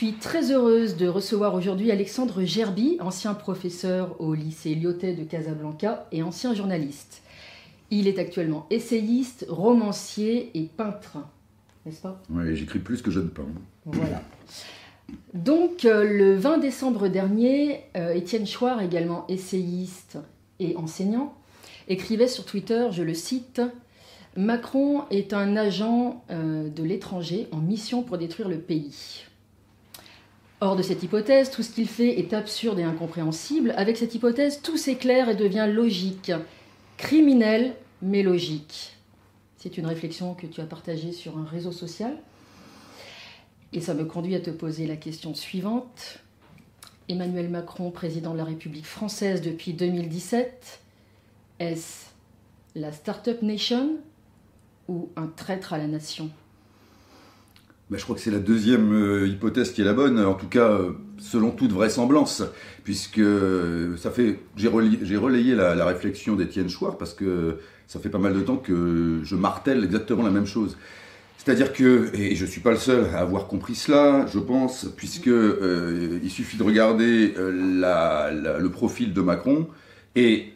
Je suis très heureuse de recevoir aujourd'hui Alexandre Gerbi, ancien professeur au lycée Lyotet de Casablanca et ancien journaliste. Il est actuellement essayiste, romancier et peintre, n'est-ce pas? Oui, j'écris plus que je ne peins. Voilà. Donc, euh, le 20 décembre dernier, euh, Étienne Chouard, également essayiste et enseignant, écrivait sur Twitter, je le cite, Macron est un agent euh, de l'étranger en mission pour détruire le pays. Hors de cette hypothèse, tout ce qu'il fait est absurde et incompréhensible. Avec cette hypothèse, tout s'éclaire et devient logique. Criminel, mais logique. C'est une réflexion que tu as partagée sur un réseau social. Et ça me conduit à te poser la question suivante. Emmanuel Macron, président de la République française depuis 2017, est-ce la Startup Nation ou un traître à la nation? Je crois que c'est la deuxième euh, hypothèse qui est la bonne, en tout cas euh, selon toute vraisemblance, puisque euh, ça fait, j'ai relayé, la, réflexion d'Étienne Chouard parce que ça fait pas mal de temps que je martèle exactement la même chose. C'est-à-dire que, et je ne suis pas le seul à avoir compris cela, je pense, puisque il suffit de regarder le profil de Macron et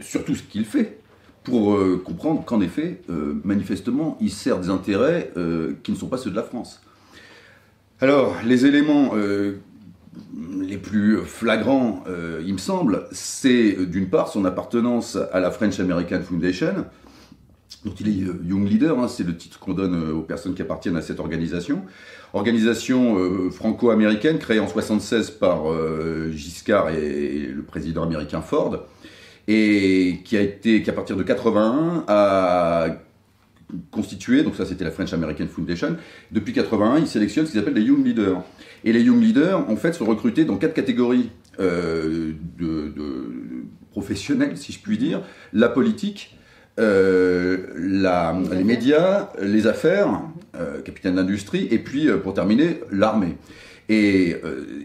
surtout ce qu'il fait pour euh, comprendre qu'en effet, euh, manifestement, il sert des intérêts euh, qui ne sont pas ceux de la France. Alors, les éléments les plus flagrants, il me semble, c'est d'une part son appartenance à la French American Foundation, dont il est Young Leader, hein, c'est le titre qu'on donne aux personnes qui appartiennent à cette organisation. Organisation franco-américaine créée en 1976 par Giscard et le président américain Ford, et qui a été, qui à partir de 81 a constitué, donc ça c'était la French American Foundation, depuis 81 il sélectionne ce qu'ils appellent les Young Leaders. Et les Young Leaders en fait sont recrutés dans quatre catégories euh, de, professionnels, si je puis dire, la politique, euh, la, les médias, les affaires, euh, capitaine d'industrie, et puis pour terminer, l'armée. Et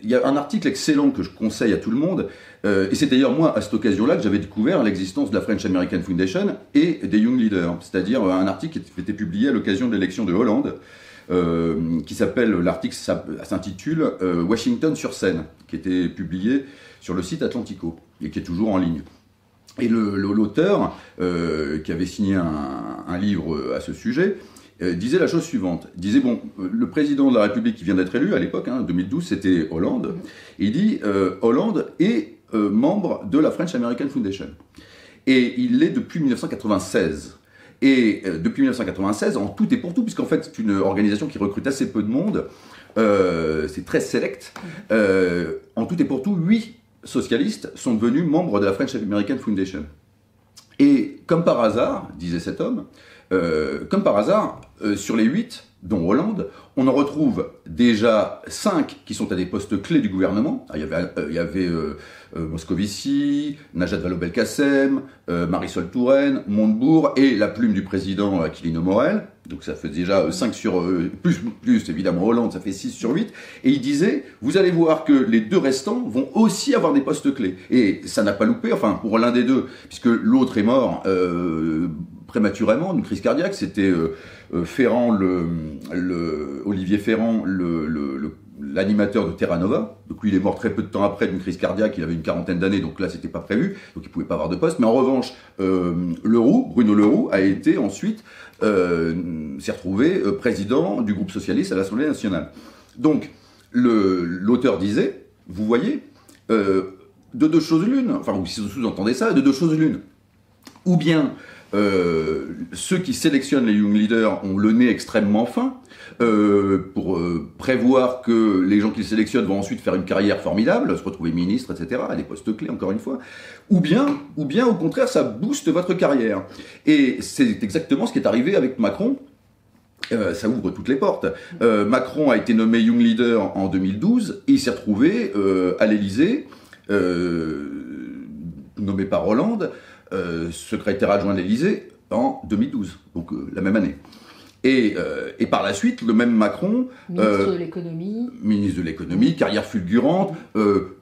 il y a un article excellent que je conseille à tout le monde, euh, et c'est d'ailleurs moi, à cette occasion-là, que j'avais découvert l'existence de la French American Foundation et des Young Leaders, c'est-à-dire euh, un article qui été publié à l'occasion de l'élection de Hollande, euh, qui s'appelle, l'article s'intitule Washington sur scène, qui était publié sur le site Atlantico et qui est toujours en ligne. Et l'auteur, qui avait signé un, livre à ce sujet, disait la chose suivante. Il disait, bon, le président de la République qui vient d'être élu à l'époque, hein, 2012, c'était Hollande. il dit, Hollande est euh, membre de la French American Foundation. Et il l'est depuis 1996. Et euh, depuis 1996, en tout et pour tout, puisqu'en fait c'est une organisation qui recrute assez peu de monde, euh, c'est très select, en tout et pour tout, huit socialistes sont devenus membres de la French American Foundation. Et comme par hasard, disait cet homme, comme par hasard, sur les huit, dont Hollande, on en retrouve déjà cinq qui sont à des postes clés du gouvernement. Ah, il y avait, euh, Moscovici, Najat Vallaud-Belkacem, euh, Marisol Touraine, Montebourg et la plume du président Aquilino Morel. Donc ça fait déjà 5 sur... plus, plus évidemment Hollande, ça fait 6 sur 8. Et il disait, vous allez voir que les deux restants vont aussi avoir des postes clés. Et ça n'a pas loupé, enfin pour l'un des deux, puisque l'autre est mort euh, prématurément d'une crise cardiaque. C'était Ferrand, le, Olivier Ferrand, le, l'animateur de Terra Nova. Donc lui, il est mort très peu de temps après d'une crise cardiaque. Il avait une quarantaine d'années, donc là, c'était pas prévu. Donc il pouvait pas avoir de poste. Mais en revanche, euh, Leroux, Bruno Leroux, a été ensuite euh, s'est retrouvé euh, président du groupe socialiste à l'Assemblée nationale. Donc l'auteur disait, vous voyez, euh, de deux choses l'une. Enfin, si vous sous-entendez ça, de deux choses l'une. Ou bien euh, ceux qui sélectionnent les Young Leaders ont le nez extrêmement fin euh, pour euh, prévoir que les gens qu'ils sélectionnent vont ensuite faire une carrière formidable, se retrouver ministre, etc., à des postes clés, encore une fois. Ou bien, ou bien au contraire, ça booste votre carrière. Et c'est exactement ce qui est arrivé avec Macron. ça ouvre toutes les portes. Macron a été nommé Young Leader en 2012 et il s'est retrouvé à l'Élysée, nommé par Hollande, euh, secrétaire adjoint de l'Élysée en 2012, donc euh, la même année. Et, euh, et, par la suite, le même Macron... Ministre de l'économie. Ministre de l'économie, carrière fulgurante,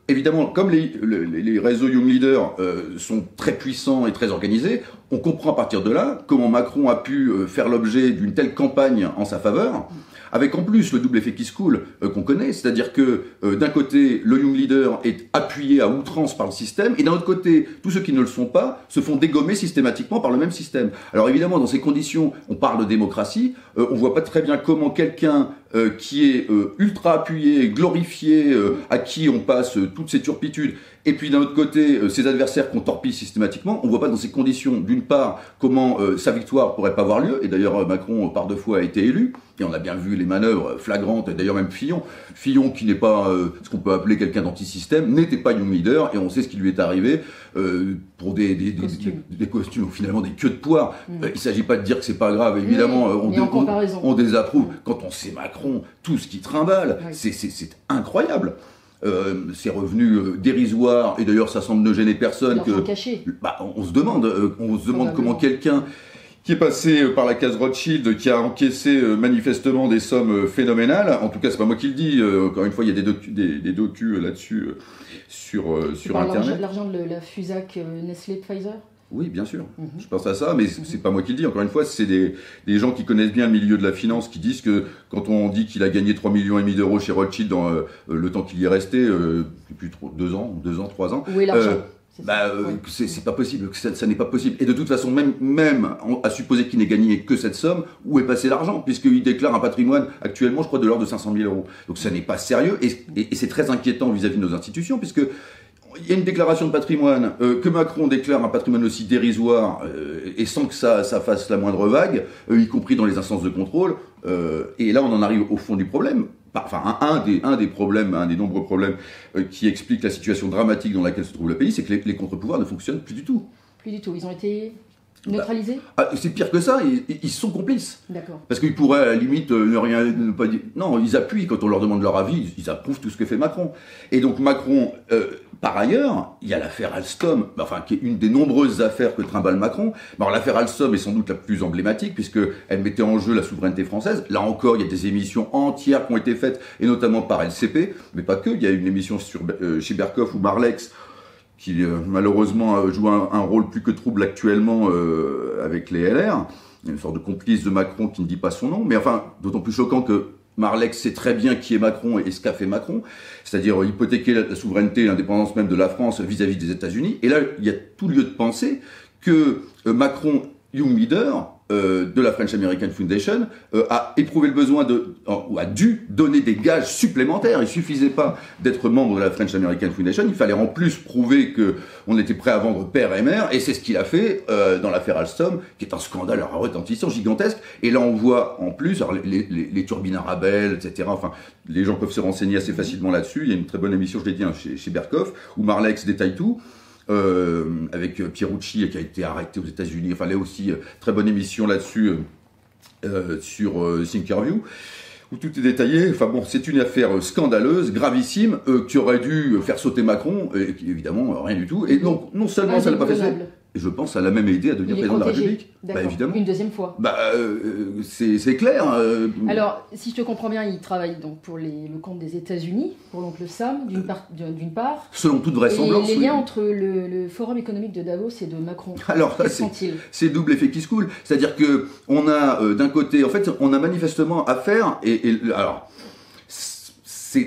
évidemment, comme les, les, réseaux Young Leaders sont très puissants et très organisés, on comprend à partir de là comment Macron a pu faire l'objet d'une telle campagne en sa faveur avec en plus le double effet qui se coule euh, qu'on connaît, c'est-à-dire que euh, d'un côté, le Young Leader est appuyé à outrance par le système, et d'un autre côté, tous ceux qui ne le sont pas se font dégommer systématiquement par le même système. Alors évidemment, dans ces conditions, on parle de démocratie, euh, on voit pas très bien comment quelqu'un qui est ultra appuyé, glorifié, à qui on passe toutes ces turpitudes, et puis d'un autre côté, ses adversaires qu'on torpille systématiquement, on voit pas dans ces conditions, d'une part, comment sa victoire pourrait pas avoir lieu, et d'ailleurs Macron par deux fois a été élu, et on a bien vu les manœuvres flagrantes, d'ailleurs même Fillon. Fillon, qui n'est pas euh, ce qu'on peut appeler quelqu'un d'anti-système, n'était pas Young Leader, et on sait ce qui lui est arrivé euh, pour des, des, costumes. Des, costumes, finalement des queues de poire. Mm. Euh, il ne s'agit pas de dire que c'est pas grave, évidemment, on, on, désapprouve. Quand on sait Macron, tout ce qui trimballe, c'est incroyable. c'est revenu dérisoire et d'ailleurs ça semble ne gêner personne que bah, on, se demande on se demande comment quelqu'un qui est passé euh, par la case Rothschild, qui a encaissé euh, manifestement des sommes euh, phénoménales. En tout cas, c'est pas moi qui le dis. Encore une fois, il y a des docus, des, docus là-dessus sur, sur Internet. L'argent de la Fusac Nestlé Pfizer? Oui, bien sûr. Mhm. Je pense à ça, mais mhm. c'est pas moi qui le dis. Encore une fois, c'est des, des, gens qui connaissent bien le milieu de la finance qui disent que quand on dit qu'il a gagné 3 millions et demi d'euros chez Rothschild dans le temps qu'il y est resté, depuis deux ans, deux ans, trois ans. Où est l'argent bah, euh, c'est pas possible, ça, ça n'est pas possible. Et de toute façon, même, même à supposer qu'il n'ait gagné que cette somme, où est passé l'argent Puisqu'il déclare un patrimoine actuellement, je crois, de l'ordre de 500 000 euros. Donc ça n'est pas sérieux et, et, c'est très inquiétant vis-à-vis de nos institutions, puisque il y a une déclaration de patrimoine, euh, que Macron déclare un patrimoine aussi dérisoire, euh, et sans que ça, ça fasse la moindre vague, euh, y compris dans les instances de contrôle. et là, on en arrive au fond du problème enfin un, des, un des problèmes, un des nombreux problèmes qui expliquent la situation dramatique dans laquelle se trouve le pays, c'est que les, contre-pouvoirs ne fonctionnent plus du tout. Plus du tout. Ils ont été neutralisés ah, C'est pire que ça, ils, sont complices. D'accord. Parce qu'ils pourraient à la limite euh, ne rien ne pas dire. Non, ils appuient quand on leur demande leur avis, ils, approuvent tout ce que fait Macron. Et donc Macron, euh, par ailleurs, il y a l'affaire Alstom, enfin qui est une des nombreuses affaires que trimballe Macron. Alors l'affaire Alstom est sans doute la plus emblématique puisque elle mettait en jeu la souveraineté française. Là encore, il y a des émissions entières qui ont été faites et notamment par LCP, mais pas que. Il y a une émission sur euh, chez Berkoff ou Marlex qui euh, malheureusement joue un, rôle plus que trouble actuellement euh, avec les LR, une sorte de complice de Macron qui ne dit pas son nom, mais enfin d'autant plus choquant que Marlex sait très bien qui est Macron et ce qu'a fait Macron, c'est-à-dire hypothéquer la, souveraineté et l'indépendance même de la France vis-à-vis des États-Unis. Et là, il y a tout lieu de penser que euh, Macron, young leader, euh, de la French American Foundation euh, a éprouvé le besoin de, ou a dû donner des gages supplémentaires. Il suffisait pas d'être membre de la French American Foundation, il fallait en plus prouver que on était prêt à vendre père et mère, et c'est ce qu'il a fait euh, dans l'affaire Alstom, qui est un scandale à retentissant gigantesque. Et là, on voit en plus alors, les, les, les, turbines Arabelle, etc. Enfin, les gens peuvent se renseigner assez facilement là-dessus. Il y a une très bonne émission, je l'ai dit, hein, chez, chez Berkoff, où Marlex détaille tout. Euh, avec Pierucci qui a été arrêté aux États-Unis. Enfin, là aussi, euh, très bonne émission là-dessus euh, sur Thinkerview où tout est détaillé. Enfin bon, c'est une affaire scandaleuse, gravissime, qui aurait dû faire sauter Macron, et évidemment rien du tout. Et donc non seulement ça l'a pas fait, je pense, à la même idée à devenir président de la République. Bah, évidemment. Une deuxième fois. Bah, euh, c'est clair. Euh. Alors, si je te comprends bien, il travaille donc pour les, le compte des États-Unis, pour l'oncle Sam, d'une part, part. Selon toute vraisemblance. Et les liens entre le, Forum économique de Davos et de Macron. Alors, c'est double effet qui se coule. C'est-à-dire que on a euh, d'un côté, en fait, on a manifestement affaire et, et alors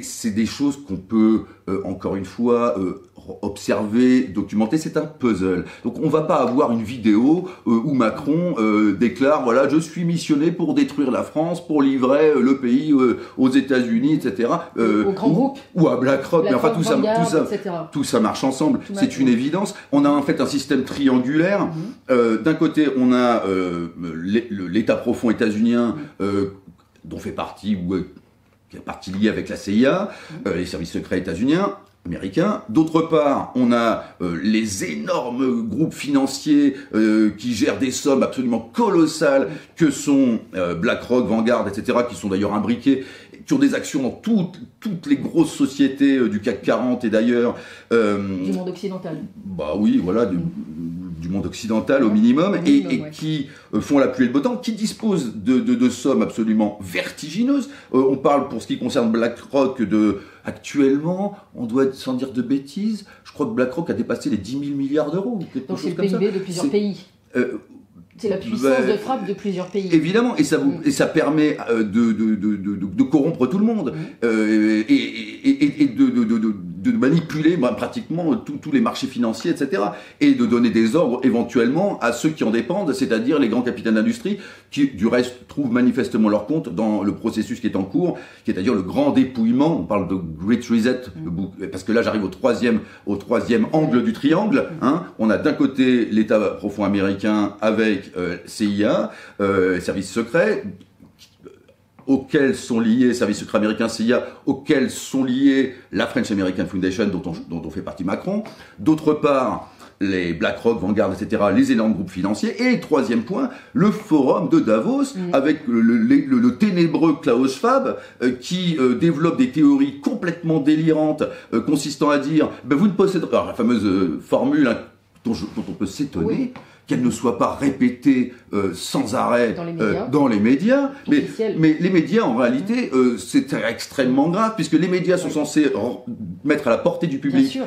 c'est des choses qu'on peut, euh, encore une fois, euh, observer, documenter. C'est un puzzle. Donc on va pas avoir une vidéo euh, où Macron déclare, voilà, je suis missionné pour détruire la France, pour livrer le pays aux États-Unis, etc. au Grand ou, ou, à BlackRock. Mais enfin, tout ça, tout ça, tout ça marche ensemble. C'est une évidence. On a en fait un système triangulaire. Mhm. D'un côté, on a l'État profond états-unien. dont fait partie ou qui est partie liée avec la CIA, euh, les services secrets états-uniens, américains. D'autre part, on a euh, les énormes groupes financiers euh, qui gèrent des sommes absolument colossales que sont BlackRock, Vanguard, etc., qui sont d'ailleurs imbriqués, qui ont des actions dans toutes, toutes les grosses sociétés du CAC 40 et d'ailleurs... du monde occidental. Bah oui, voilà, du monde occidental au minimum, et, qui font la pluie et le beau temps, qui disposent de, sommes absolument vertigineuses. on parle pour ce qui concerne BlackRock de actuellement, on doit sans dire de bêtises, je crois que BlackRock a dépassé les 10 000 milliards d'euros. Donc c'est le PIB de plusieurs pays. C'est la puissance bah, de frappe de plusieurs pays. Évidemment, et ça, vous, mm. et ça permet de, de, de, de, corrompre tout le monde mm. et, et, et, de, de manipuler bah, pratiquement tous les marchés financiers, etc. Et de donner des ordres éventuellement à ceux qui en dépendent, c'est-à-dire les grands capitaines d'industrie, qui du reste trouvent manifestement leur compte dans le processus qui est en cours, qui est à dire le grand dépouillement. On parle de Great Reset, mm. parce que là j'arrive au troisième, au troisième angle du triangle. Hein. On a d'un côté l'État profond américain avec euh, CIA, euh, services secrets, auxquels sont liés services secrets américains CIA, auxquels sont liés la French American Foundation dont on, dont on fait partie Macron. D'autre part, les BlackRock, Vanguard, etc., les énormes groupes financiers. Et troisième point, le forum de Davos, avec le, ténébreux Klaus Schwab, euh, qui euh, développe des théories complètement délirantes, euh, consistant à dire, ben, vous ne posséderez, alors, la fameuse formule hein, dont, on peut s'étonner, qu'elle ne soit pas répétée euh, sans arrêt dans les médias. Euh, mais, les médias, en réalité, euh, c'est extrêmement grave, puisque les médias sont censés mettre à la portée du public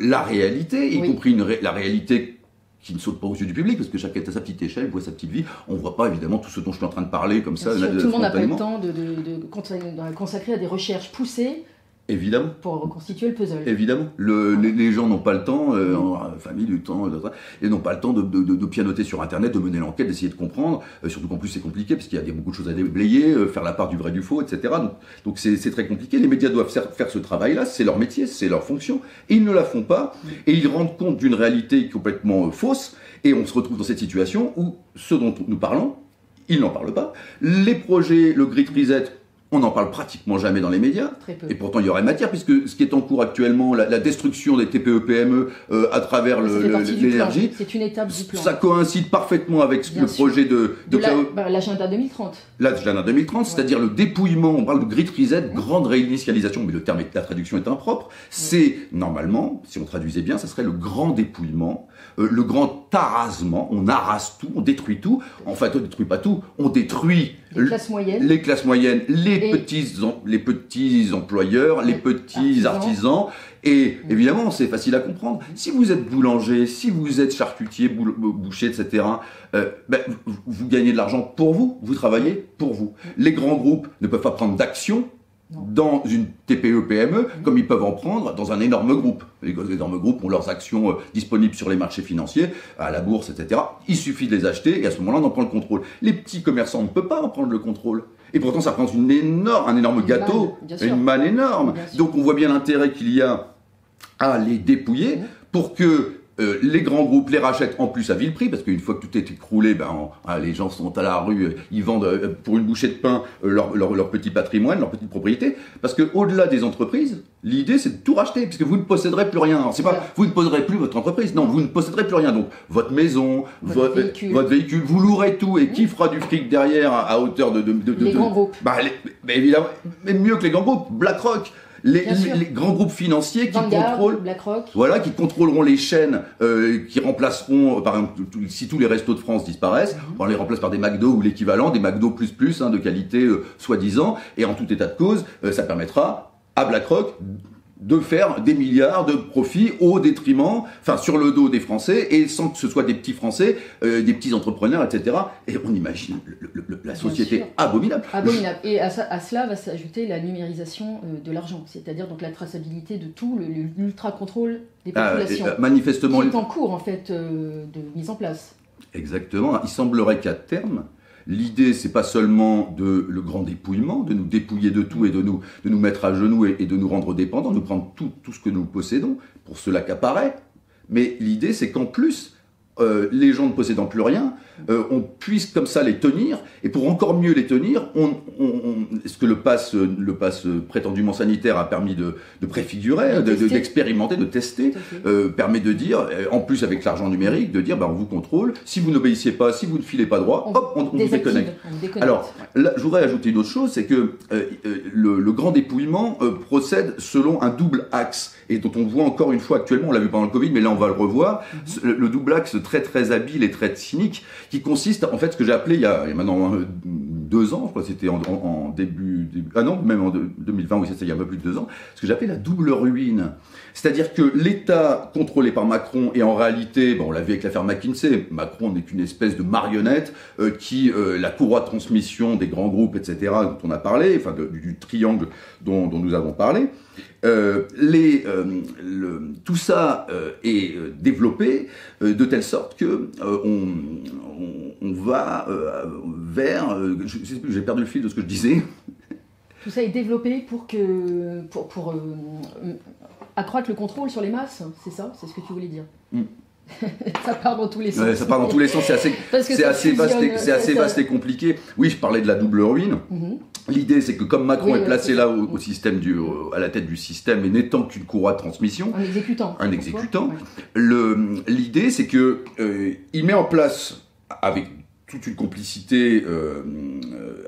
la réalité, y compris la réalité qui ne saute pas aux yeux du public, parce que chacun est à sa petite échelle, voit sa petite vie. On ne voit pas évidemment tout ce dont je suis en train de parler comme ça. tout le monde n'a pas le temps de, de, consacrer à des recherches poussées Évidemment. Pour reconstituer le puzzle. Évidemment. Le, les, gens n'ont pas le temps, euh, en famille, du temps, et n'ont pas le temps de, de, de, pianoter sur Internet, de mener l'enquête, d'essayer de comprendre. Euh, surtout qu'en plus c'est compliqué, parce qu'il y, a beaucoup de choses à déblayer, euh, faire la part du vrai du faux, etc. Donc c'est très compliqué. Les médias doivent faire ce travail-là, c'est leur métier, c'est leur fonction. Et ils ne la font pas, et ils rendent compte d'une réalité complètement fausse, et on se retrouve dans cette situation où ce dont nous parlons, ils n'en parlent pas. Les projets, le Grid Reset, on n'en parle pratiquement jamais dans les médias. Et pourtant, il y aurait matière, puisque ce qui est en cours actuellement, la, destruction des TPE-PME euh, à travers l'énergie. C'est une étape du plan. Ça coïncide parfaitement avec le projet de, de, bah, l'agenda 2030. L'agenda 2030, c'est-à-dire le dépouillement, on parle de grid reset, grande réinitialisation, mais le terme, la traduction est impropre. C'est, normalement, si on traduisait bien, ça serait le grand dépouillement, euh, le grand tarasement. On arrase tout, on détruit tout. En fait, on détruit pas tout, on détruit les classes moyennes, les, classes moyennes, les, petits, les petits employeurs, les petits artisans. Et évidemment, c'est facile à comprendre. Si vous êtes boulanger, si vous êtes charcutier, boucher, etc., euh, ben, vous gagnez de l'argent pour vous, vous travaillez pour vous. Les grands groupes ne peuvent pas prendre d'action dans une TPE-PME mm. comme ils peuvent en prendre dans un énorme groupe. Les énormes groupes ont leurs actions euh, disponibles sur les marchés financiers, à la bourse, etc. Il suffit de les acheter et à ce moment-là, on en prend le contrôle. Les petits commerçants ne peuvent pas en prendre le contrôle. Et pourtant, ça prend une énorme, un énorme gâteau, une manne énorme. Donc on voit bien l'intérêt qu'il y a à les dépouiller mm. pour que euh, les grands groupes les rachètent en plus à vil prix, parce qu'une fois que tout est écroulé, ben, ah, les gens sont à la rue, euh, ils vendent euh, pour une bouchée de pain leur, leur, petit patrimoine, leur petite propriété. Parce qu'au-delà des entreprises, l'idée c'est de tout racheter, puisque vous ne posséderez plus rien. c'est pas, vous ne posséderez plus votre entreprise, non, vous ne posséderez plus rien. Donc votre maison, votre, véhicule. vous louerez tout, et qui fera du fric derrière à, hauteur de, de, de, les grands groupes. Bah, évidemment, mais mieux que les grands groupes, BlackRock les, grands groupes financiers qui contrôlent, voilà, qui contrôleront les chaînes, euh, qui remplaceront, euh, par exemple, si tous les restos de France disparaissent, mhm. on les remplace par des McDo ou l'équivalent, des McDo plus plus, hein, de qualité euh, soi-disant, et en tout état de cause, ça permettra à BlackRock de faire des milliards de profits au détriment, enfin sur le dos des Français et sans que ce soit des petits Français, euh, des petits entrepreneurs, etc. Et on imagine la société abominable. Abominable. Et à, cela va s'ajouter la numérisation euh, de l'argent, c'est-à-dire donc la traçabilité de tout, l'ultra contrôle des ah, populations. Euh, manifestement, qui est en cours en fait de mise en place. Exactement. Il semblerait qu'à terme, L'idée, c'est pas seulement de le grand dépouillement, de nous dépouiller de tout et de nous, mettre à genoux et, de nous rendre dépendants, de prendre tout, tout ce que nous possédons pour cela qu'apparaît. Mais l'idée, c'est qu'en plus, euh, les gens ne possédant plus rien, euh, on puisse comme ça les tenir, et pour encore mieux les tenir, on, ce que le pass, le pass prétendument sanitaire a permis de, préfigurer, d'expérimenter, de, tester, euh, permet de dire, en plus avec l'argent numérique, de dire, bah, on vous contrôle, si vous n'obéissez pas, si vous ne filez pas droit, hop, on, vous déconnecte. Alors, là, je voudrais ajouter une autre chose, c'est que le, grand dépouillement procède selon un double axe, et dont on voit encore une fois actuellement, on l'a vu pendant le Covid, mais là on va le revoir, mhm. le, double axe très très habile et très cynique, qui consiste en fait ce que j'ai appelé il y a, maintenant deux ans, je crois c'était en, début, début, ah non, même en 2020, oui ça, il y a un peu plus de deux ans, ce que appelé la double ruine. C'est-à-dire que l'État contrôlé par Macron et en réalité, bon, on l'a vu avec l'affaire McKinsey, Macron n'est qu'une espèce de marionnette euh, qui, euh, la courroie de transmission des grands groupes, etc., dont on a parlé, enfin du, triangle dont, dont, nous avons parlé, euh, les, euh, le, tout ça euh, est développé de telle sorte que on, on, va vers. J'ai perdu le fil de ce que je disais. Tout ça est développé pour que pour, pour accroître le contrôle sur les masses, c'est ça C'est ce que tu voulais dire mm. ça part dans tous les sens. ça part dans tous les sens, c'est assez, c'est assez, vaste, et, c'est assez vaste et compliqué. Oui, je parlais de la double ruine. Mhm. L'idée, c'est que comme Macron est placé là au, système du, à la tête du système et n'étant qu'une courroie de transmission, un exécutant, un exécutant, l'idée, c'est que euh, il met en place avec toute une complicité euh,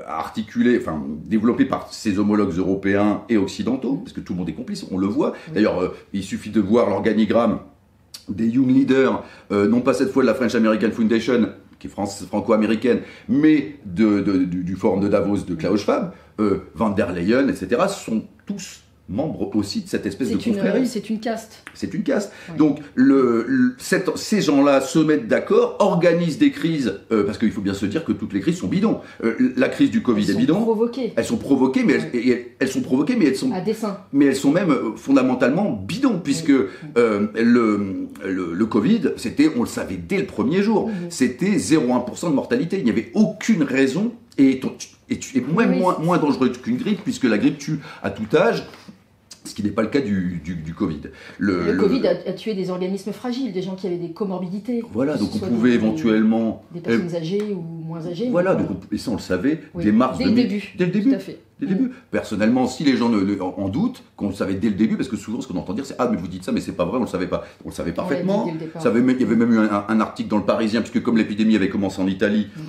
articulée, enfin développée par ses homologues européens et occidentaux, parce que tout le monde est complice, on le voit. D'ailleurs, euh, il suffit de voir l'organigramme des Young Leaders, euh, non pas cette fois de la French American Foundation, qui franco-américaine, mais du, forum de Davos de Klaus Schwab, euh, Van der Leyen, etc., sont tous membres aussi de cette espèce de confrérie. C'est une caste. C'est une caste. Donc le, ces gens-là se mettent d'accord, organisent des crises, euh, parce qu'il faut bien se dire que toutes les crises sont bidons. Euh, la crise du Covid est bidon. Provoquées. Elles sont provoquées, mais elles, sont provoquées, mais elles sont à dessein. Mais elles sont même euh, fondamentalement bidons, puisque le, le, Covid, c'était, on le savait dès le premier jour, c'était 0,1% de mortalité. Il n'y avait aucune raison et, et, et même moins, moins dangereux qu'une grippe, puisque la grippe tue à tout âge ce qui n'est pas le cas du, du, Covid. Le, Covid a, tué des organismes fragiles, des gens qui avaient des comorbidités. Voilà, donc on pouvait éventuellement... Des personnes âgées ou moins âgées. Voilà, donc et ça on le savait dès mars Dès le début. Dès le début. Tout à fait. Dès le début. Personnellement, si les gens en, doutent, qu'on le savait dès le début, parce que souvent ce qu'on entend dire c'est Ah, mais vous dites ça, mais c'est pas vrai, on le savait pas. On le savait parfaitement. il y avait même eu un, article dans le Parisien, puisque comme l'épidémie avait commencé en Italie, mm.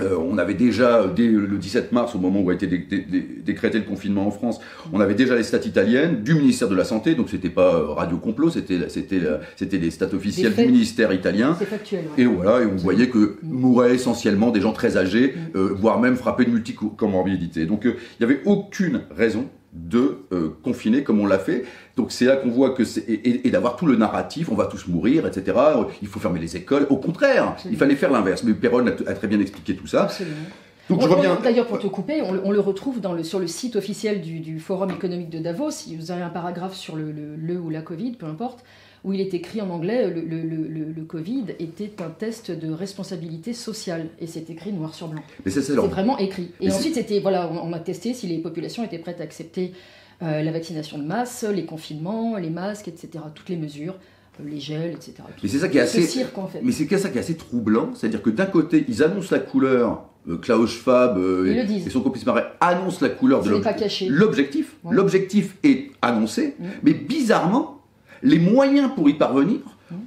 Euh, on avait déjà, dès le 17 mars, au moment où a été décrété le confinement en France, on avait déjà les stats italiennes du ministère de la Santé, donc c'était pas euh, radio complot, c'était c'était c'était les stats officielles du ministère italien. Factuel, Et voilà, et on voyait que mouraient essentiellement des gens très âgés, mm. euh, voire même frappés de multicomorbidité. Donc il n'y avait aucune raison de euh, confiner comme on l'a fait. Donc c'est là qu'on voit que c'est et, d'avoir tout le narratif, on va tous mourir, etc. Il faut fermer les écoles. Au contraire, il fallait faire l'inverse. Mais Perron a, très bien expliqué tout ça. Donc je reviens. D'ailleurs, pour te couper, on, le retrouve dans le, sur le site officiel du, Forum économique de Davos. Si vous avez un paragraphe sur le, le ou la Covid, peu importe où il est écrit en anglais le, le, le, Covid était un test de responsabilité sociale. Et c'est écrit noir sur blanc. c'est vraiment écrit. Et ensuite, c'était voilà, on, a testé si les populations étaient prêtes à accepter euh, la vaccination de masse, les confinements, les masques, etc., toutes les mesures euh, les gels, etc. Mais c'est ça qui est assez. Mais c'est ça qui est assez troublant, c'est-à-dire que d'un côté, ils annoncent la couleur. Euh, Klaus Schwab et, son complice Marais annoncent la couleur de l'objectif. L'objectif est annoncé, mm. mais bizarrement, les moyens pour y parvenir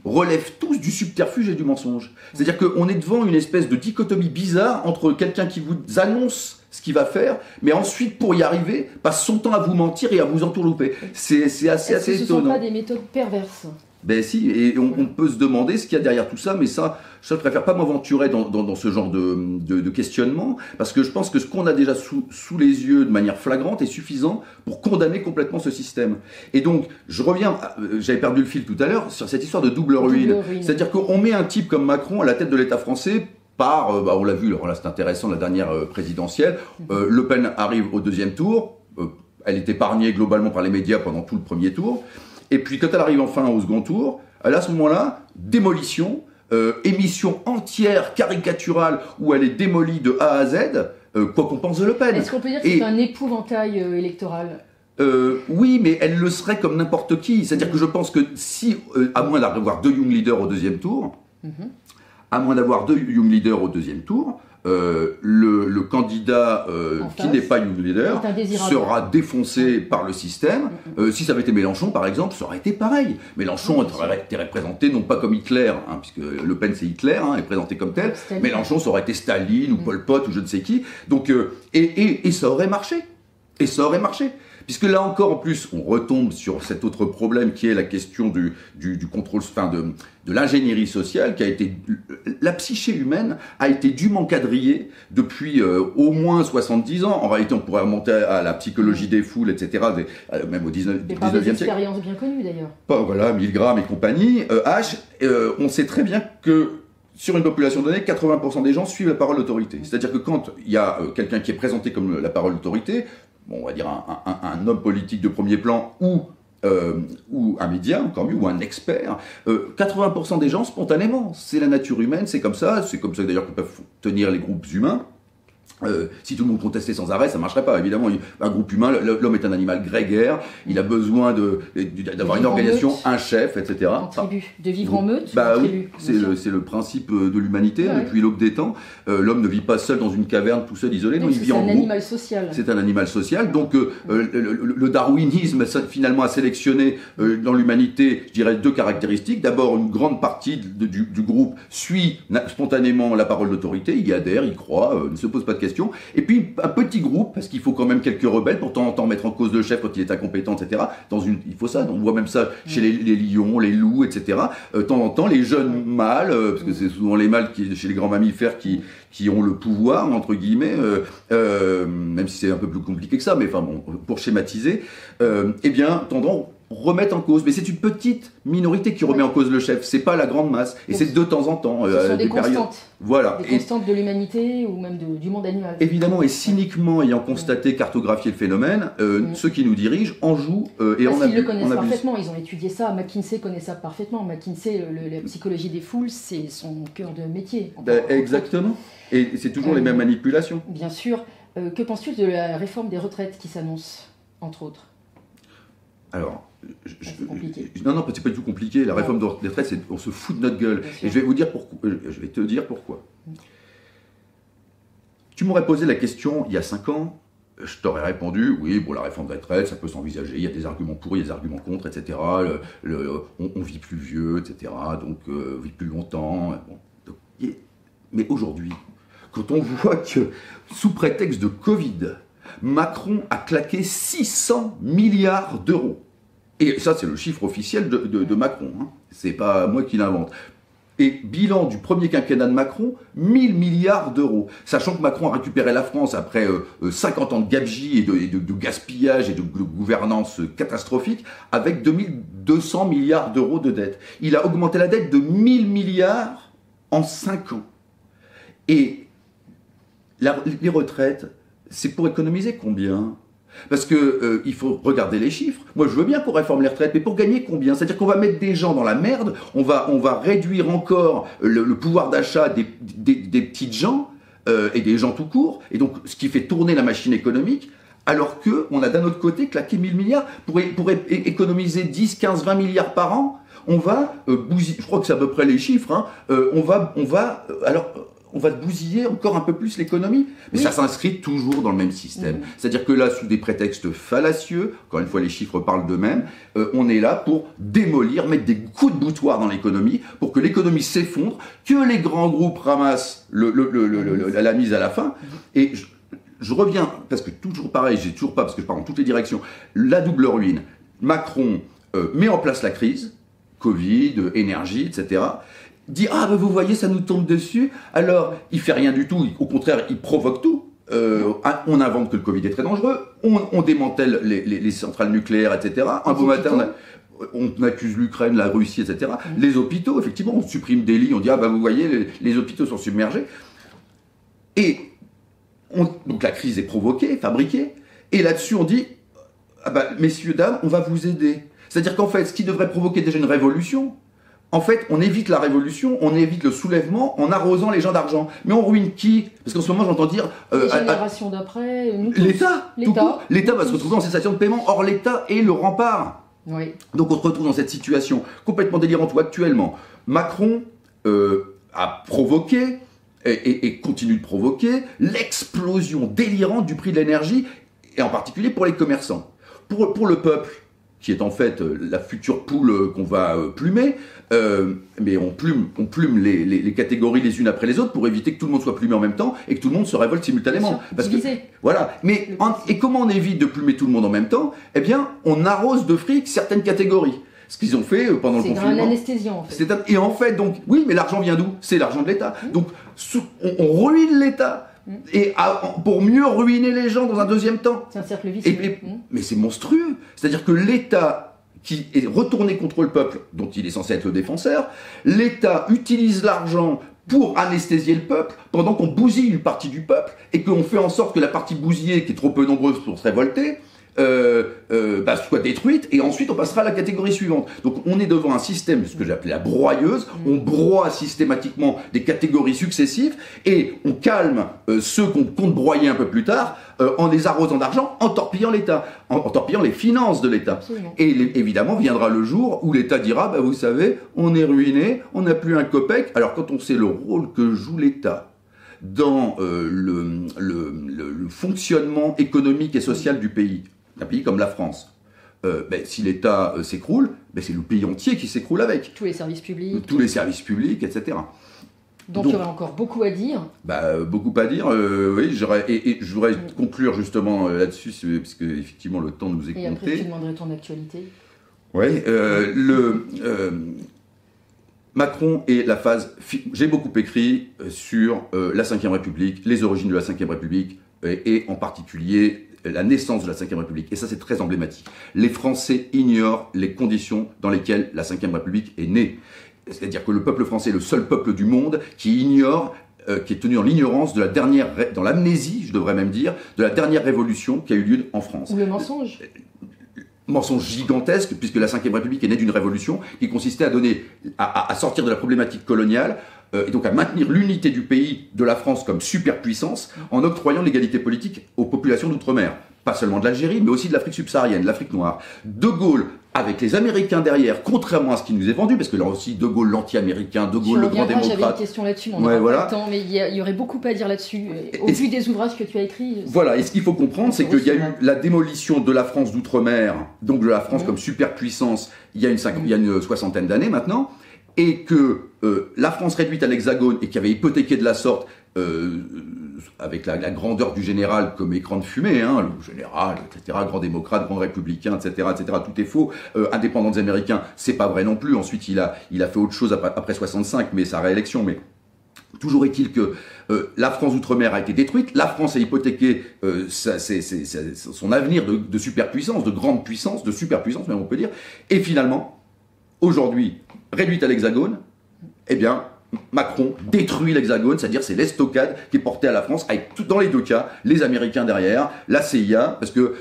relèvent tous du subterfuge et du mensonge. C'est-à-dire qu'on est devant une espèce de dichotomie bizarre entre quelqu'un qui vous annonce ce qu'il va faire, mais ensuite, pour y arriver, passe son temps à vous mentir et à vous entourlouper. C'est assez, assez ce étonnant. Ce ne sont pas des méthodes perverses? Ben si, et on, peut se demander ce qu'il y a derrière tout ça, mais ça, je préfère pas m'aventurer dans, ce genre de, questionnement, parce que je pense que ce qu'on a déjà sous, les yeux de manière flagrante est suffisant pour condamner complètement ce système. Et donc, je reviens, euh, j'avais perdu le fil tout à l'heure, sur cette histoire de double ruine. C'est-à-dire qu'on met un type comme Macron à la tête de l'État français par, euh, bah, on l'a vu, là c'est intéressant, la dernière euh, présidentielle, Le Pen arrive au deuxième tour, elle est épargnée globalement par les médias pendant tout le premier tour, et puis quand elle arrive enfin au second tour, elle à ce moment-là, démolition, euh, émission entière caricaturale où elle est démolie de A à Z, euh, quoi qu'on pense de Le Pen. Est-ce qu'on peut dire que c'est un épouvantail euh, électoral? Oui, mais elle le serait comme n'importe qui. C'est-à-dire que je pense que si, à moins d'avoir deux young leaders au deuxième tour, mhm. À moins d'avoir deux young leaders au deuxième tour, euh, le, candidat euh, qui n'est pas une leader sera défoncé par le système. Mm, mm. Euh, si ça avait été Mélenchon, par exemple, ça aurait été pareil. Mélenchon aurait été représenté non pas comme Hitler, hein, puisque Le Pen c'est Hitler, hein, est présenté comme tel. Mélenchon, ça aurait été Staline ou mm. Pol Pot ou je ne sais qui. Donc, et, et, et ça aurait marché. Et ça aurait marché Puisque là encore, en plus, on retombe sur cet autre problème qui est la question du, du, du contrôle, enfin de, de l'ingénierie sociale, qui a été, la psyché humaine a été dûment quadrillée depuis euh, au moins 70 ans. En réalité, on pourrait remonter à la psychologie des foules, etc., euh, même au 19, Mais par 19e des siècle. expériences bien connues d'ailleurs. Pas- voilà, Milgram et compagnie. Euh, H, on sait très bien que sur une population donnée, 80% des gens suivent la parole d'autorité. C'est-à-dire que quand il y a quelqu'un qui est présenté comme la parole d'autorité, bon, on va dire un, homme politique de premier plan ou euh, ou un média, encore mieux, ou un expert, euh, 80% des gens spontanément. C'est la nature humaine, c'est comme ça, c'est comme ça d'ailleurs que peuvent tenir les groupes humains. Euh, si tout le monde contestait sans arrêt, ça marcherait pas. Évidemment, il- un groupe humain, l'homme est un animal grégaire, il a besoin de- d'avoir une organisation, meute. un chef, etc. En tribu. De vivre en meute Bah oui, c'est le, c'est le principe euh, de l'humanité Ouais. depuis l'aube des temps. Euh, L'homme ne vit pas seul dans une caverne tout seul isolé, non, Donc, il c'est vit en un groupe. animal social. C'est un animal social. Donc euh, le, darwinisme finalement a sélectionné dans l'humanité, je dirais, deux caractéristiques. D'abord, une grande partie de- du, du groupe suit spontanément la parole d'autorité, il y adhère, il croit, ne se pose pas de questions. Et puis un petit groupe, parce qu'il faut quand même quelques rebelles pour temps en temps mettre en cause le chef quand il est incompétent, etc. Dans une, il faut ça. On voit même ça chez les, lions, les loups, etc. Euh, temps en temps, les jeunes mâles, euh, parce que c'est souvent les mâles qui, chez les grands mammifères qui, ont le pouvoir, entre guillemets, euh, euh, même si c'est un peu plus compliqué que ça, mais enfin bon, pour schématiser, eh bien, tendant remettre en cause. Mais c'est une petite minorité qui remet en cause le chef, c'est pas la grande masse, et c'est de temps en temps, Ce euh, sont des périodes. constantes. Voilà. Des Et- constantes de l'humanité ou même de- du monde animal. Évidemment, et cyniquement ayant constaté, cartographié le phénomène, euh, ceux qui nous dirigent en jouent euh, et Parce en le abusent. connaissent en abusent. parfaitement, ils ont étudié ça. McKinsey connaît ça parfaitement. McKinsey, le- la psychologie des foules, c'est son cœur de métier. Ben, exactement. Et c'est toujours les mêmes manipulations. Bien sûr. Que penses-tu de la réforme des retraites qui s'annonce, entre autres? Alors, je- je- non, non, c'est pas du tout compliqué. La réforme des retraites, on se fout de notre gueule. Bien sûr. Et je vais vous dire pourquoi. euh, Je vais te dire pourquoi. Tu m'aurais posé la question il y a 5 ans, je t'aurais répondu oui, bon, la réforme des retraites, ça peut s'envisager, il y a des arguments pour, il y a des arguments contre, etc. Le- le- on, on vit plus vieux, etc. Donc, euh, on vit plus longtemps. Bon, donc, et- mais aujourd'hui, quand on voit que, sous prétexte de Covid, Macron a claqué 600 milliards d'euros. Et ça, c'est le chiffre officiel de, Macron. Hein. C'est pas moi qui l'invente. Et bilan du premier quinquennat de Macron, 1000 milliards d'euros. Sachant que Macron a récupéré la France après euh, euh, 50 ans de gabegie et de, gaspillage et de, gouvernance euh, catastrophique, avec 2200 milliards d'euros de dette. Il a augmenté la dette de 1000 milliards en 5 ans. Et les retraites, c'est pour économiser combien? Parce que euh, il faut regarder les chiffres. Moi, je veux bien qu'on réforme les retraites, mais pour gagner combien? C'est-à-dire qu'on va mettre des gens dans la merde, on va, on va réduire encore le, le pouvoir d'achat des, des, des petites gens euh, et des gens tout court, et donc ce qui fait tourner la machine économique. Alors que on a d'un autre côté claqué 1000 milliards pour, pour économiser 10, 15, 20 milliards par an. On va euh, bousiller, je crois que c'est à peu près les chiffres. hein, euh, on va, on va, euh, alors, on va bousiller encore un peu plus l'économie. Mais Oui. ça s'inscrit toujours dans le même système. C'est-à-dire que là, sous des prétextes fallacieux, encore une fois, les chiffres parlent d'eux-mêmes, euh, on est là pour démolir, mettre des coups de boutoir dans l'économie, pour que l'économie s'effondre, que les grands groupes ramassent le, le- le- le- le- la mise à la fin. Et je, je reviens, parce que toujours pareil, j'ai toujours pas, parce que je pars dans toutes les directions, la double ruine. Macron euh, met en place la crise, Covid, énergie, etc. Dit ah ben vous voyez ça nous tombe dessus. Alors il fait rien du tout. au contraire il provoque tout. Euh, on invente que le Covid est très dangereux. On, on démantèle les, les- les centrales nucléaires, etc. Un beau matin on, a- hôpitaux. on accuse l'Ukraine, la Russie, etc. Les hôpitaux, effectivement, on supprime des lits. On dit ah ben vous voyez les, les hôpitaux sont submergés. Et on- donc la crise est provoquée, fabriquée. Et là-dessus on dit ah bah, messieurs, dames, on va vous aider. C'est-à-dire qu'en fait, ce qui devrait provoquer déjà une révolution, en fait, on évite la révolution, on évite le soulèvement en arrosant les gens d'argent. Mais on ruine qui? Parce qu'en ce moment, j'entends dire euh, Les générations d'après, nous tous. l'État. L'État. va se retrouver en cessation de paiement. Or, l'État est le rempart. Oui. Donc on se retrouve dans cette situation complètement délirante où actuellement Macron euh, a provoqué et, et- et continue de provoquer l'explosion délirante du prix de l'énergie et en particulier pour les commerçants. Pour, pour le peuple, qui est en fait euh, la future poule euh, qu'on va euh, plumer, mais on plume, on plume les, catégories les unes après les autres pour éviter que tout le monde soit plumé en même temps et que tout le monde se révolte simultanément. Parce que, voilà. Mais et comment on évite de plumer tout le monde en même temps? Eh bien, on arrose de fric certaines catégories ce qu'ils ont fait pendant le confinement. C'est un anesthésiant en fait. et en fait, donc, oui, mais l'argent vient d'où? C'est l'argent de l'État. Mmh. Donc, on, ruine l'État. Et pour mieux ruiner les gens dans un deuxième temps. C'est un cercle vicieux. Mmh. Mais c'est monstrueux. C'est-à-dire que l'État qui est retourné contre le peuple, dont il est censé être le défenseur, l'État utilise l'argent pour anesthésier le peuple, pendant qu'on bousille une partie du peuple, et qu'on fait en sorte que la partie bousillée, qui est trop peu nombreuse pour se révolter, euh, euh, bah, soit détruite, et ensuite on passera à la catégorie suivante. Donc on est devant un système, ce que j'appelle la broyeuse, on broie systématiquement des catégories successives, et on calme euh, ceux qu'on compte broyer un peu plus tard, en les arrosant d'argent, en torpillant l'État, en, torpillant les finances de l'État. Et évidemment viendra le jour où l'État dira, bah, vous savez, on est ruiné, on n'a plus un copec, alors quand on sait le rôle que joue l'État, dans le, le, fonctionnement économique et social du pays un pays comme la France. Euh, ben, si l'État euh, s'écroule, ben, c'est le pays entier qui s'écroule avec. Tous les services publics. Tous les services publics, etc. Donc, il y aurait encore beaucoup à dire. Bah, euh, beaucoup à dire, oui. J'aurais, et, je voudrais conclure justement là-dessus, parce que effectivement le temps nous est compté. Et après, je te demanderai ton actualité. Oui, le Macron et la phase. J'ai beaucoup écrit sur la Ve République, les origines de la Ve République, et en particulier la naissance de la Ve République. Et ça, c'est très emblématique. Les Français ignorent les conditions dans lesquelles la Ve République est née. C'est-à-dire que le peuple français est le seul peuple du monde qui ignore euh, qui est tenu dans l'ignorance de la dernière, dans l'amnésie, je devrais même dire, de la dernière révolution qui a eu lieu en France. Ou le mensonge euh, mensonge gigantesque, puisque la Ve République est née d'une révolution qui consistait à donner, à, sortir de la problématique coloniale, et donc à maintenir l'unité du pays, de la France comme superpuissance, en octroyant l'égalité politique aux populations d'outre-mer. Pas seulement de l'Algérie, mais aussi de l'Afrique subsaharienne, de l'Afrique noire. De Gaulle, avec les Américains derrière, contrairement à ce qui nous est vendu, parce que là aussi, De Gaulle l'anti-américain, De Gaulle le grand démocrate. J'avais une question là-dessus, on ouais, voilà. temps, mais il y, aurait beaucoup à dire là-dessus. Au vu des ouvrages que tu as écrits. Voilà, et ce qu'il faut comprendre, c'est qu'il y a eu la démolition de la France d'outre-mer, donc de la France mmh. comme superpuissance, il y a une, il y a une soixantaine d'années maintenant et que euh, la France réduite à l'hexagone et qui avait hypothéqué de la sorte, euh, avec la, grandeur du général comme écran de fumée, hein, le général, etc., grand démocrate, grand républicain, etc., etc., tout est faux. Euh, indépendant des Américains, c'est pas vrai non plus. Ensuite, il a, il a fait autre chose après, après 65, mais sa réélection, mais Toujours est-il que la France outre-mer a été détruite, la France a hypothéqué son avenir de, de, superpuissance, de grande puissance, de superpuissance même on peut dire, et finalement, aujourd'hui, réduite à l'hexagone, eh bien, Macron détruit l'hexagone, c'est-à-dire c'est l'estocade qui est portée à la France, avec tout dans les deux cas, les Américains derrière, la CIA, parce que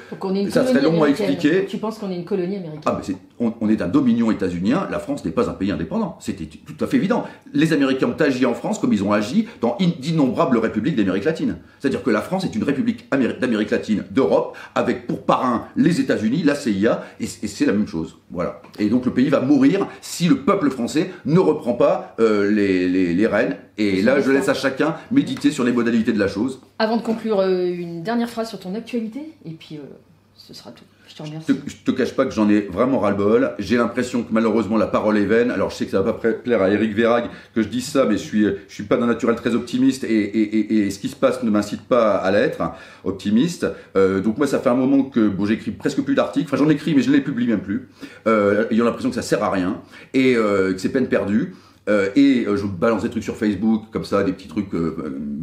ça serait long à expliquer. Tu penses qu'on est une colonie américaine? Ah, mais on, est un dominion états-unien, la France n'est pas un pays indépendant, c'était tout à fait évident. Les Américains ont agi en France comme ils ont agi dans d'innombrables républiques d'Amérique latine. C'est-à-dire que la France est une république d'Amérique latine, d'Europe, avec pour parrain les États-Unis, la CIA, et, c'est la même chose. Voilà. Et donc le pays va mourir si le peuple français ne reprend pas euh, les les, rênes. Et là, je laisse à chacun méditer sur les modalités de la chose. Avant de conclure, euh, une dernière phrase sur ton actualité, et puis euh, ce sera tout. Je te remercie. Je te, te cache pas que j'en ai vraiment ras-le-bol. J'ai l'impression que malheureusement la parole est vaine. Alors je sais que ça va pas plaire à Eric Verrag que je dise ça, mais je suis, je suis pas d'un naturel très optimiste et, ce qui se passe ne m'incite pas à l'être optimiste. Euh, donc moi ça fait un moment que bon, j'écris presque plus d'articles. Enfin j'en écris mais je ne les publie même plus. ayant l'impression que ça sert à rien et que c'est peine perdue. Euh, et euh, je balance des trucs sur Facebook, comme ça, des petits trucs, euh,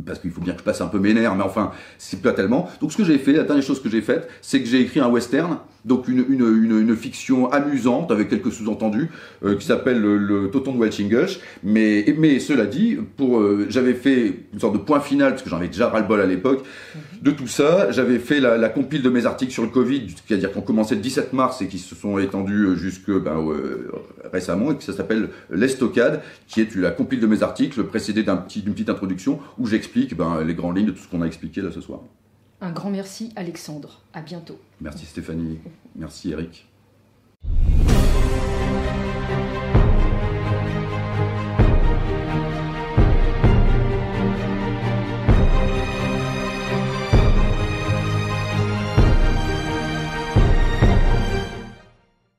parce qu'il faut bien que je passe un peu mes nerfs, mais enfin, c'est pas tellement. Donc ce que j'ai fait, la dernière chose que j'ai faite, c'est que j'ai écrit un western, donc une, une, une, une fiction amusante, avec quelques sous-entendus, qui s'appelle le, le, Toton de Welchingush. Mais, mais cela dit, pour, j'avais fait une sorte de point final, parce que j'en avais déjà ras-le-bol à l'époque, de tout ça. J'avais fait la, la, compile de mes articles sur le Covid, c'est-à-dire qu'on commençait le 17 mars et qui se sont étendus jusque ben, récemment, et que ça s'appelle l'Estocade qui est la compile de mes articles précédée d'une petite introduction où j'explique eh ben, les grandes lignes de tout ce qu'on a expliqué là ce soir. Un grand merci Alexandre, à bientôt. Merci Stéphanie, merci Eric.